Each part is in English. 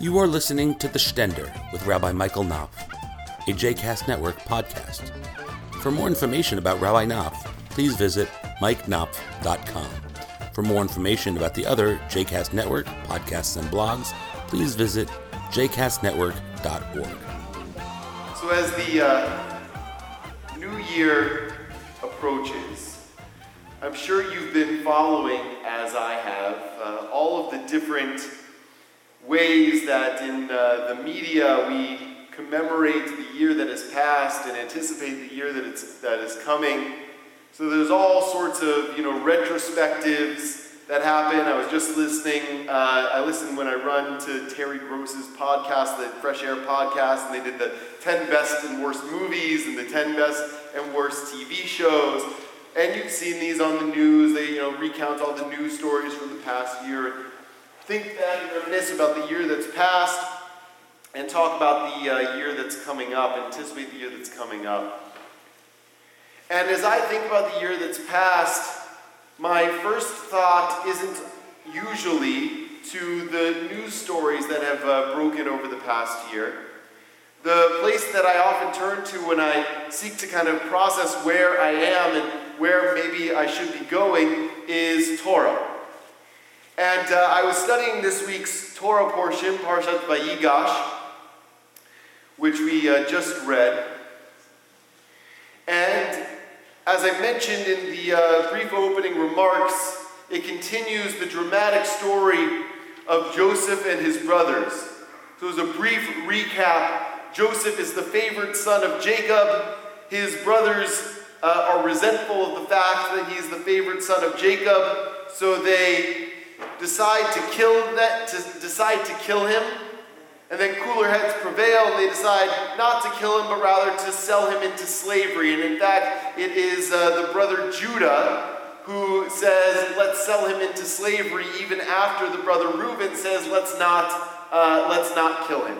You are listening to The Stender with Rabbi Michael Knopf, a JCast Network podcast. For more information about Rabbi Knopf, please visit mikeknopf.com. For more information about the other JCast Network podcasts and blogs, please visit jcastnetwork.org. So, as the uh, new year approaches, I'm sure you've been following, as I have, uh, all of the different ways that in uh, the media we commemorate the year that has passed and anticipate the year that, it's, that is coming. So there's all sorts of, you know, retrospectives that happen. I was just listening, uh, I listen when I run to Terry Gross's podcast, the Fresh Air podcast, and they did the 10 best and worst movies and the 10 best and worst TV shows. And you've seen these on the news. They, you know, recount all the news stories from the past year. Think back and reminisce about the year that's passed and talk about the uh, year that's coming up, anticipate the year that's coming up. And as I think about the year that's passed, my first thought isn't usually to the news stories that have uh, broken over the past year. The place that I often turn to when I seek to kind of process where I am and where maybe I should be going is Torah. And uh, I was studying this week's Torah portion, Parshat Vayigash, which we uh, just read. And as I mentioned in the uh, brief opening remarks, it continues the dramatic story of Joseph and his brothers. So, as a brief recap, Joseph is the favored son of Jacob. His brothers uh, are resentful of the fact that he's the favored son of Jacob, so they decide to kill that, to decide to kill him. And then cooler heads prevail and they decide not to kill him, but rather to sell him into slavery. And in fact, it is uh, the brother Judah who says, let's sell him into slavery, even after the brother Reuben says, let's not, uh, let's not kill him.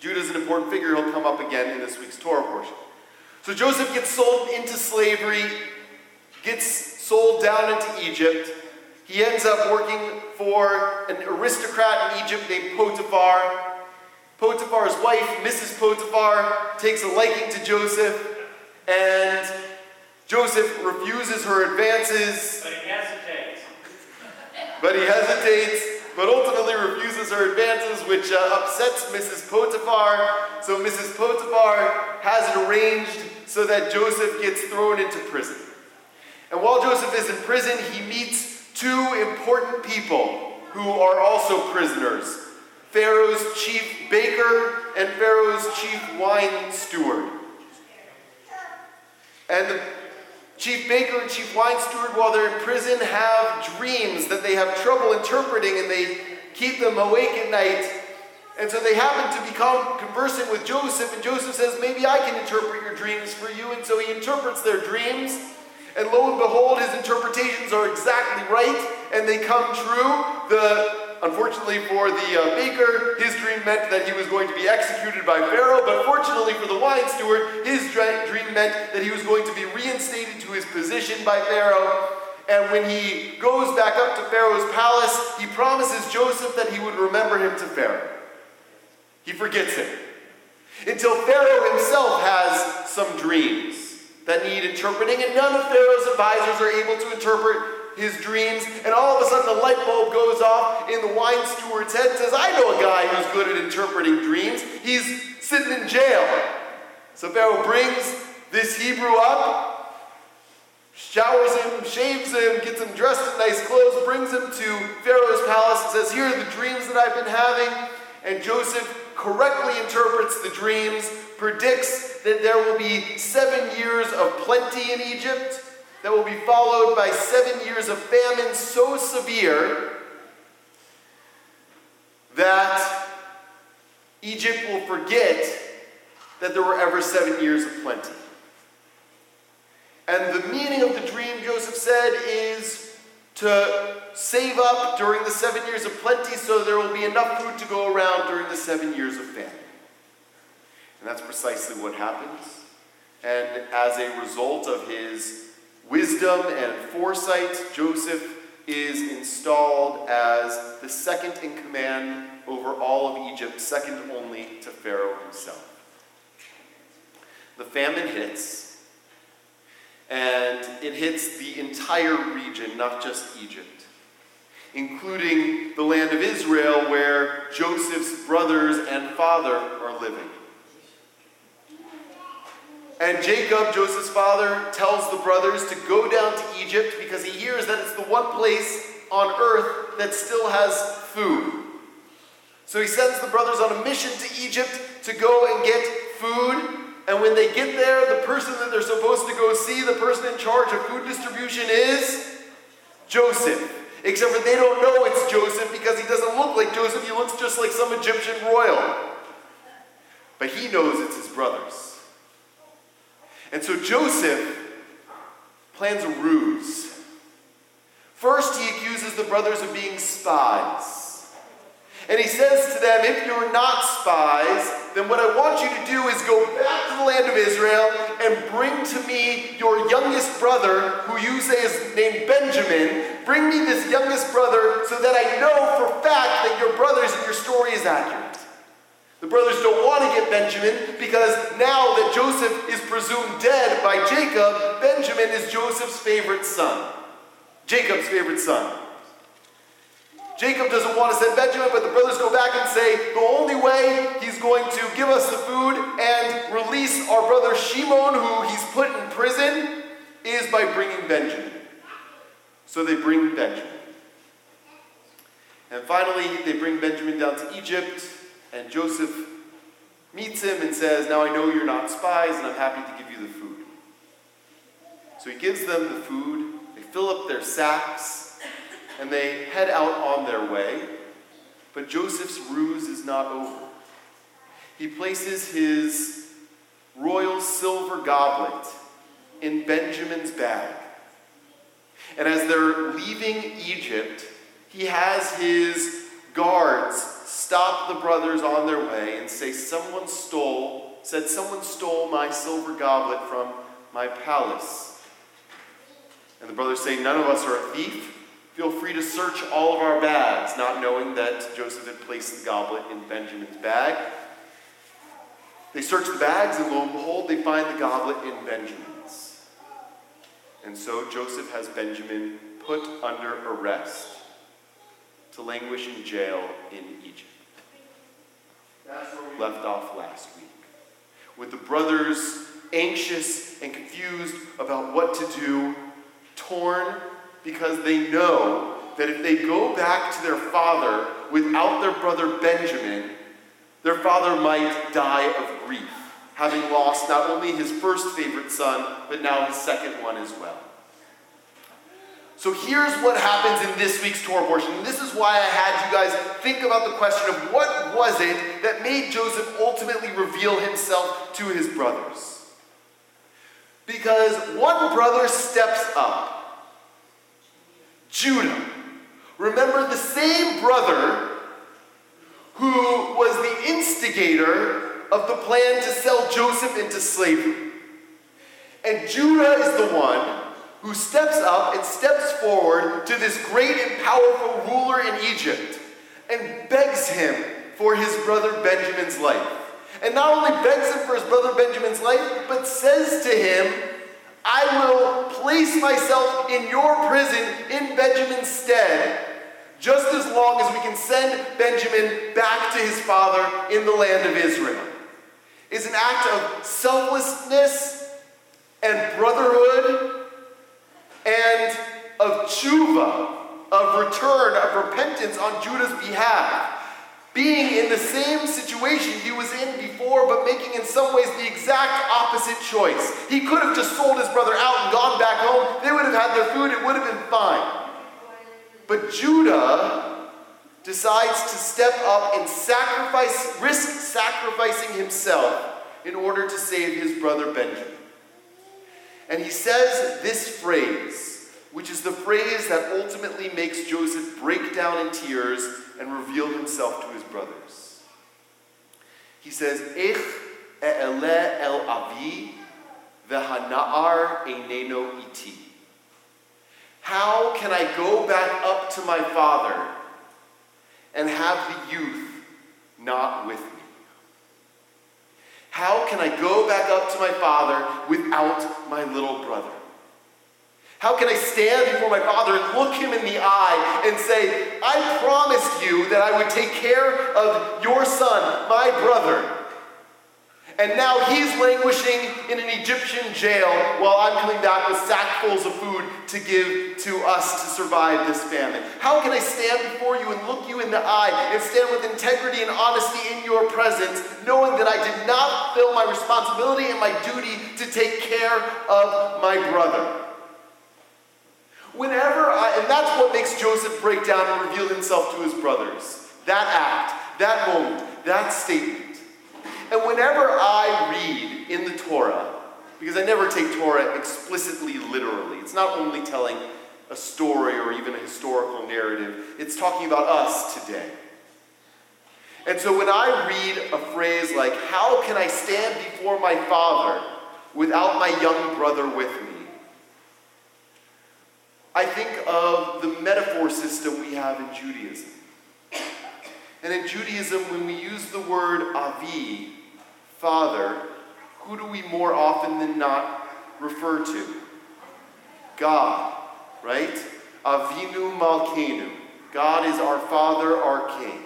Judah is an important figure. He'll come up again in this week's Torah portion. So Joseph gets sold into slavery, gets sold down into Egypt. He ends up working for an aristocrat in Egypt named Potiphar. Potiphar's wife, Mrs. Potiphar, takes a liking to Joseph, and Joseph refuses her advances. But he hesitates. But he hesitates, but ultimately refuses her advances, which uh, upsets Mrs. Potiphar. So Mrs. Potiphar has it arranged so that Joseph gets thrown into prison. And while Joseph is in prison, he meets two important people who are also prisoners Pharaoh's chief baker and Pharaoh's chief wine steward. And the chief baker and chief wine steward, while they're in prison, have dreams that they have trouble interpreting and they keep them awake at night. And so they happen to become conversant with Joseph, and Joseph says, Maybe I can interpret your dreams for you. And so he interprets their dreams. And lo and behold, his interpretations are exactly right, and they come true. The, unfortunately for the uh, baker, his dream meant that he was going to be executed by Pharaoh, but fortunately for the wine steward, his dream meant that he was going to be reinstated to his position by Pharaoh. And when he goes back up to Pharaoh's palace, he promises Joseph that he would remember him to Pharaoh. He forgets him. Until Pharaoh himself has some dreams that need interpreting, and none of Pharaoh's advisors are able to interpret his dreams. And all of a sudden, the light bulb goes off in the wine steward's head says, I know a guy who's good at interpreting dreams. He's sitting in jail. So Pharaoh brings this Hebrew up, showers him, shaves him, gets him dressed in nice clothes, brings him to Pharaoh's palace, and says, Here are the dreams that I've been having. And Joseph correctly interprets the dreams, predicts that there will be seven years of plenty in Egypt, that will be followed by seven years of famine so severe that Egypt will forget that there were ever seven years of plenty. And the meaning of the dream, Joseph said, is to save up during the seven years of plenty so there will be enough food to go around during the seven years of famine. And that's precisely what happens. And as a result of his wisdom and foresight, Joseph is installed as the second in command over all of Egypt, second only to Pharaoh himself. The famine hits, it hits the entire region, not just Egypt, including the land of Israel where Joseph's brothers and father are living. And Jacob, Joseph's father, tells the brothers to go down to Egypt because he hears that it's the one place on earth that still has food. So he sends the brothers on a mission to Egypt to go and get food. And when they get there, the person that they're supposed to go see, the person in charge of food distribution is Joseph. Except for they don't know it's Joseph because he doesn't look like Joseph. He looks just like some Egyptian royal. But he knows it's his brothers. And so Joseph plans a ruse. First, he accuses the brothers of being spies. And he says to them, If you're not spies, then what I want you to do is go back to the land of Israel and bring to me your youngest brother, who you say is named Benjamin. Bring me this youngest brother so that I know for fact that your brothers and your story is accurate. The brothers don't want to get Benjamin because now that Joseph is presumed dead by Jacob, Benjamin is Joseph's favorite son. Jacob's favorite son. Jacob doesn't want to send Benjamin, but the brothers go back and say the only way he's going to give us the food and release our brother Shimon, who he's put in prison, is by bringing Benjamin. So they bring Benjamin. And finally, they bring Benjamin down to Egypt. And Joseph meets him and says, Now I know you're not spies, and I'm happy to give you the food. So he gives them the food, they fill up their sacks, and they head out on their way. But Joseph's ruse is not over. He places his royal silver goblet in Benjamin's bag. And as they're leaving Egypt, he has his guards stop the brothers on their way and say, Someone stole, said, Someone stole my silver goblet from my palace. And the brothers say, None of us are a thief. Feel free to search all of our bags, not knowing that Joseph had placed the goblet in Benjamin's bag. They search the bags, and lo and behold, they find the goblet in Benjamin's. And so Joseph has Benjamin put under arrest to languish in jail in Egypt left off last week. With the brothers anxious and confused about what to do, torn because they know that if they go back to their father without their brother Benjamin, their father might die of grief, having lost not only his first favorite son, but now his second one as well. So here's what happens in this week's Torah portion. This is why I had you guys think about the question of what was it that made Joseph ultimately reveal himself to his brothers. Because one brother steps up. Judah. Remember the same brother who was the instigator of the plan to sell Joseph into slavery. And Judah is the one who steps up and steps forward to this great and powerful ruler in Egypt and begs him for his brother Benjamin's life. And not only begs him for his brother Benjamin's life, but says to him, I will place myself in your prison in Benjamin's stead, just as long as we can send Benjamin back to his father in the land of Israel. Is an act of selflessness and brotherhood and of tshuva, of return, of repentance on Judah's behalf. Being in the same situation he was in before, but making in some ways the exact opposite choice. He could have just sold his brother out and gone back home. They would have had their food, it would have been fine. But Judah decides to step up and sacrifice, risk sacrificing himself in order to save his brother Benjamin. And he says this phrase, which is the phrase that ultimately makes Joseph break down in tears and reveal himself to his brothers. He says, Ich e'ele el avi v'hana'ar eineno iti. How can I go back up to my father and have the youth not with me? How can I go back up to my father without my little brother? How can I stand before my father and look him in the eye and say, I promised you that I would take care of your son, my brother, and now he's languishing in an Egyptian jail while I'm coming back with sackfuls of food to give to us to survive this famine. How can I stand before you and look you in the eye and stand with integrity and honesty in your presence, knowing that I did not fill my responsibility and my duty to take care of my brother? Whenever I, and that's what makes Joseph break down and reveal himself to his brothers. That act, that moment, that statement. And whenever I read in the Torah, because I never take Torah explicitly literally, it's not only telling a story or even a historical narrative, it's talking about us today. And so when I read a phrase like, How can I stand before my father without my young brother with me? I think of the metaphor system we have in Judaism. And in Judaism, when we use the word avi, father, who do we more often than not refer to? God, right? Avinu Malkeinu. God is our Father, our King.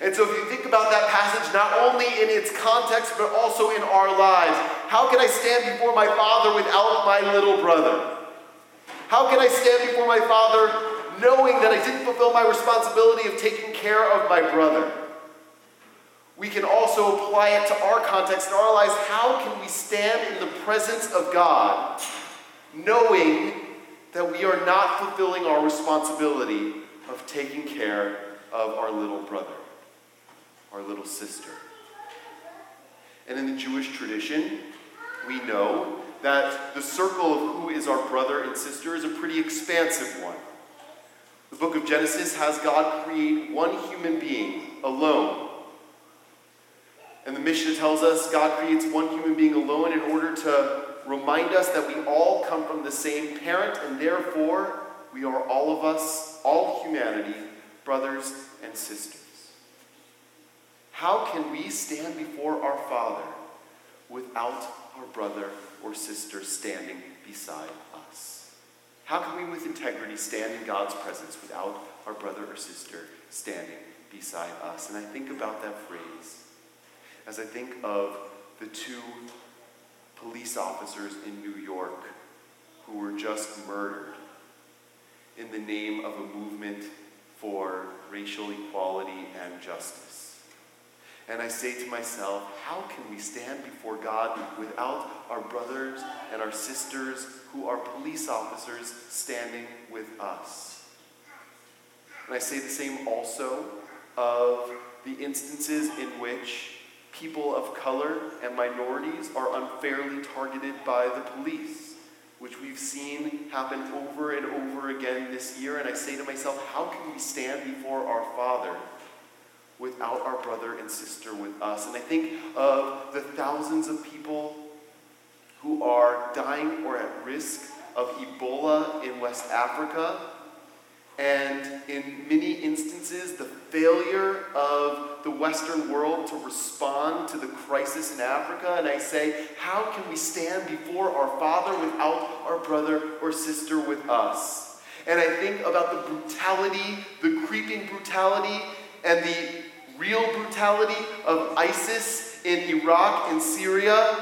And so if you think about that passage, not only in its context, but also in our lives, how can I stand before my Father without my little brother? How can I stand before my Father knowing that I didn't fulfill my responsibility of taking care of my brother? we can also apply it to our context in our lives. How can we stand in the presence of God knowing that we are not fulfilling our responsibility of taking care of our little brother, our little sister? And in the Jewish tradition, we know that the circle of who is our brother and sister is a pretty expansive one. The book of Genesis has God create one human being alone and the Mishnah tells us God creates one human being alone in order to remind us that we all come from the same parent, and therefore we are all of us, all humanity, brothers and sisters. How can we stand before our Father without our brother or sister standing beside us? How can we, with integrity, stand in God's presence without our brother or sister standing beside us? And I think about that phrase as I think of the two police officers in New York who were just murdered in the name of a movement for racial equality and justice. And I say to myself, how can we stand before God without our brothers and our sisters who are police officers standing with us? And I say the same also of the instances in which people of color and minorities are unfairly targeted by the police, which we've seen happen over and over again this year. And I say to myself, how can we stand before our Father without our brother and sister with us? And I think of the thousands of people who are dying or at risk of Ebola in West Africa. And in many instances, the failure of the Western world to respond to the crisis in Africa, and I say, how can we stand before our Father without our brother or sister with us? And I think about the brutality, the creeping brutality, and the real brutality of ISIS in Iraq and Syria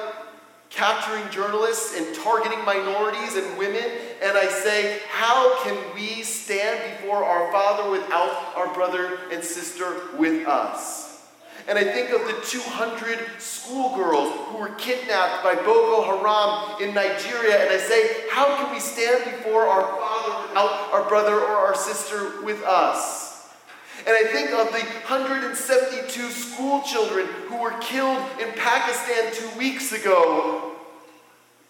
capturing journalists and targeting minorities and women. And I say, how can we stand before our Father without our brother and sister with us? And I think of the 200 schoolgirls who were kidnapped by Boko Haram in Nigeria, and I say, how can we stand before our Father without our brother or our sister with us? And I think of the 172 school children who were killed in Pakistan two weeks ago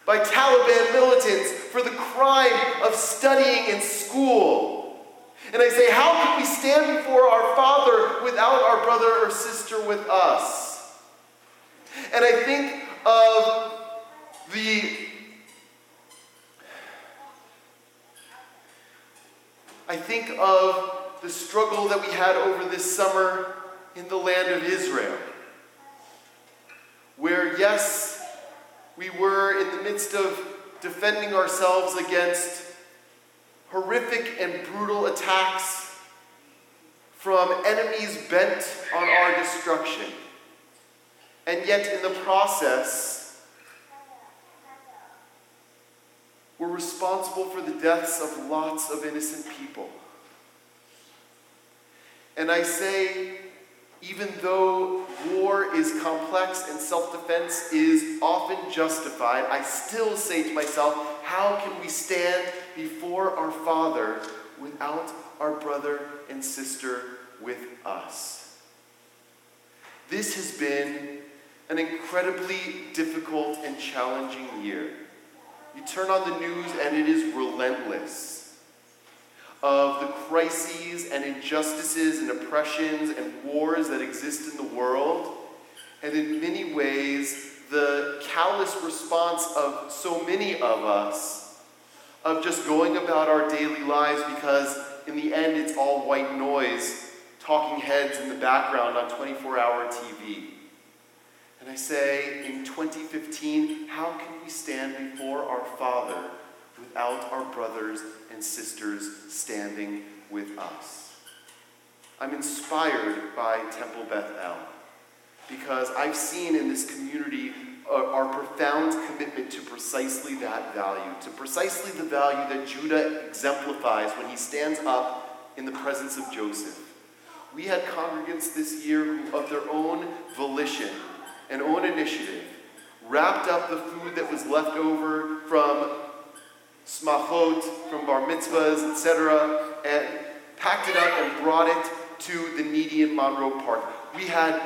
by Taliban militants for the crime of studying in school. And I say, how can we stand before our Father without our brother or sister with us? And I think of the I think of the struggle that we had over this summer in the land of Israel, where, yes, we were in the midst of defending ourselves against horrific and brutal attacks from enemies bent on our destruction. And yet, in the process, we're responsible for the deaths of lots of innocent people. And I say, even though war is complex and self defense is often justified, I still say to myself, how can we stand before our Father without our brother and sister with us? This has been an incredibly difficult and challenging year. You turn on the news and it is relentless of the crises and injustices and oppressions and wars that exist in the world, and in many ways, the callous response of so many of us of just going about our daily lives because, in the end, it's all white noise, talking heads in the background on 24 hour TV. And I say, in 2015, how can we stand before our Father without our brothers and sisters standing with us. I'm inspired by Temple Beth El because I've seen in this community our profound commitment to precisely that value, to precisely the value that Judah exemplifies when he stands up in the presence of Joseph. We had congregants this year who, of their own volition and own initiative, wrapped up the food that was left over from smachot, from bar mitzvahs, etc., and packed it up and brought it to the needy in Monroe Park. We had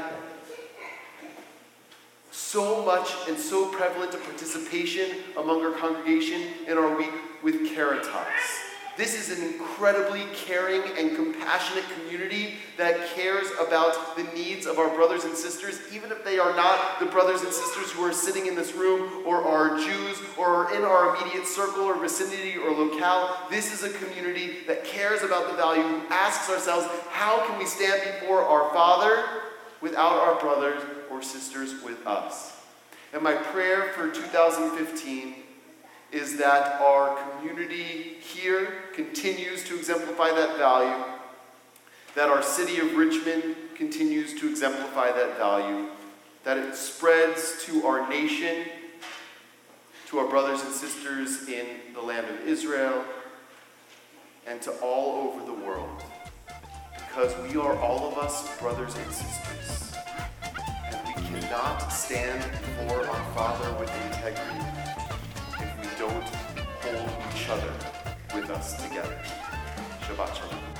so much and so prevalent a participation among our congregation in our week with Caritas. This is an incredibly caring and compassionate community that cares about the needs of our brothers and sisters, even if they are not the brothers and sisters who are sitting in this room or are Jews or are in our immediate circle or vicinity or locale. This is a community that cares about the value, who asks ourselves, how can we stand before our Father without our brothers or sisters with us? And my prayer for 2015 is that our community here continues to exemplify that value, that our city of Richmond continues to exemplify that value, that it spreads to our nation, to our brothers and sisters in the land of Israel, and to all over the world. Because we are all of us brothers and sisters. And we cannot stand before our Father with integrity don't hold each other with us together. Shabbat Shalom.